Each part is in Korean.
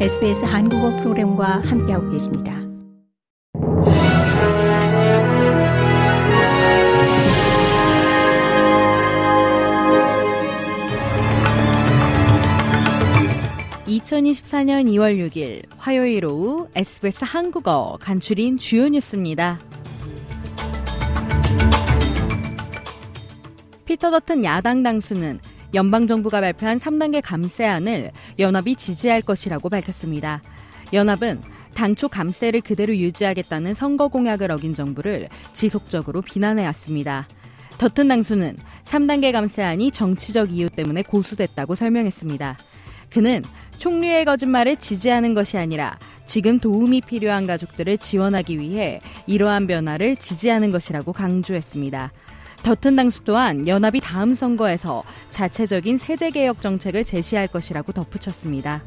SBS 한국어 프로그램과 함께하고 계십니다. (2024년 2월 6일) 화요일 오후 SBS 한국어 간추린 주요 뉴스입니다. 피터 더튼 야당 당수는 연방정부가 발표한 3단계 감세안을 연합이 지지할 것이라고 밝혔습니다. 연합은 당초 감세를 그대로 유지하겠다는 선거 공약을 어긴 정부를 지속적으로 비난해왔습니다. 더튼 당수는 3단계 감세안이 정치적 이유 때문에 고수됐다고 설명했습니다. 그는 총리의 거짓말을 지지하는 것이 아니라 지금 도움이 필요한 가족들을 지원하기 위해 이러한 변화를 지지하는 것이라고 강조했습니다. 더튼 당수 또한 연합이 다음 선거에서 자체적인 세제 개혁 정책을 제시할 것이라고 덧붙였습니다.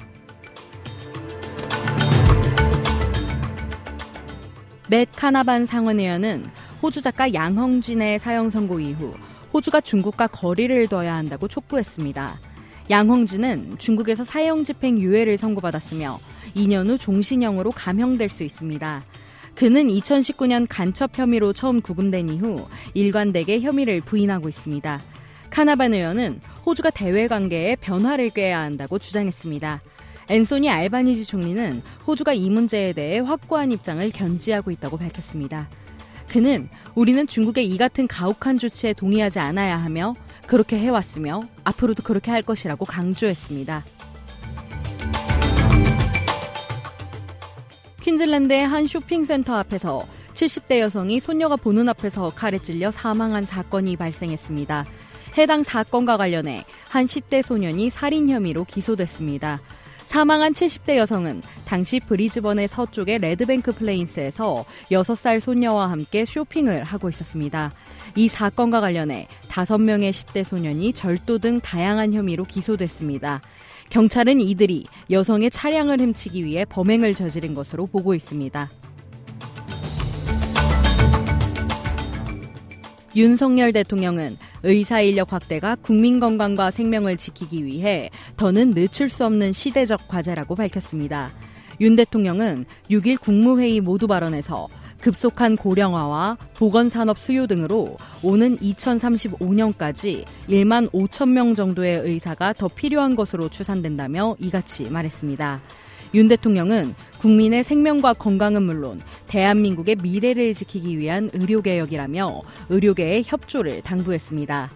맷 카나반 상원의원은 호주 작가 양헝진의 사형 선고 이후 호주가 중국과 거리를 둬야 한다고 촉구했습니다. 양헝진은 중국에서 사형 집행 유예를 선고받았으며 2년 후 종신형으로 감형될 수 있습니다. 그는 2019년 간첩 혐의로 처음 구금된 이후 일관되게 혐의를 부인하고 있습니다. 카나반 의원은 호주가 대외 관계에 변화를 꾀해야 한다고 주장했습니다. 앤소니 알바니지 총리는 호주가 이 문제에 대해 확고한 입장을 견지하고 있다고 밝혔습니다. 그는 우리는 중국의 이 같은 가혹한 조치에 동의하지 않아야 하며 그렇게 해왔으며 앞으로도 그렇게 할 것이라고 강조했습니다. 퀸즐랜드의 한 쇼핑센터 앞에서 70대 여성이 손녀가 보는 앞에서 칼에 찔려 사망한 사건이 발생했습니다. 해당 사건과 관련해 한 10대 소년이 살인 혐의로 기소됐습니다. 사망한 70대 여성은 당시 브리즈번의 서쪽의 레드뱅크 플레인스에서 6살 손녀와 함께 쇼핑을 하고 있었습니다. 이 사건과 관련해 5명의 10대 소년이 절도 등 다양한 혐의로 기소됐습니다. 경찰은 이들이 여성의 차량을 훔치기 위해 범행을 저지른 것으로 보고 있습니다. 윤석열 대통령은 의사 인력 확대가 국민 건강과 생명을 지키기 위해 더는 늦출 수 없는 시대적 과제라고 밝혔습니다. 윤 대통령은 6일 국무회의 모두 발언에서 급속한 고령화와 보건산업 수요 등으로 오는 2035년까지 1만 5천 명 정도의 의사가 더 필요한 것으로 추산된다며 이같이 말했습니다. 윤 대통령은 국민의 생명과 건강은 물론 대한민국의 미래를 지키기 위한 의료개혁이라며 의료계의 협조를 당부했습니다.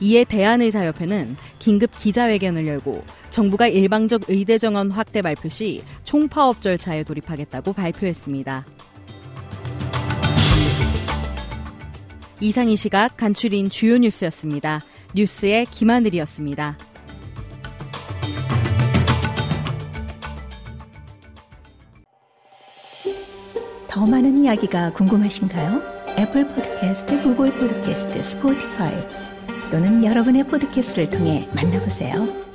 이에 대한의사협회는 긴급 기자회견을 열고 정부가 일방적 의대 정원 확대 발표 시 총파업 절차에 돌입하겠다고 발표했습니다. 이상 이 시각 간추린 주요 뉴스였습니다. 뉴스의 김하늘이었습니다. 더 많은 이야기가 궁금하신가요? 애플 포드캐스트, 구글 포드캐스트, 스포티파이 또는 여러분의 포드캐스트를 통해 만나보세요.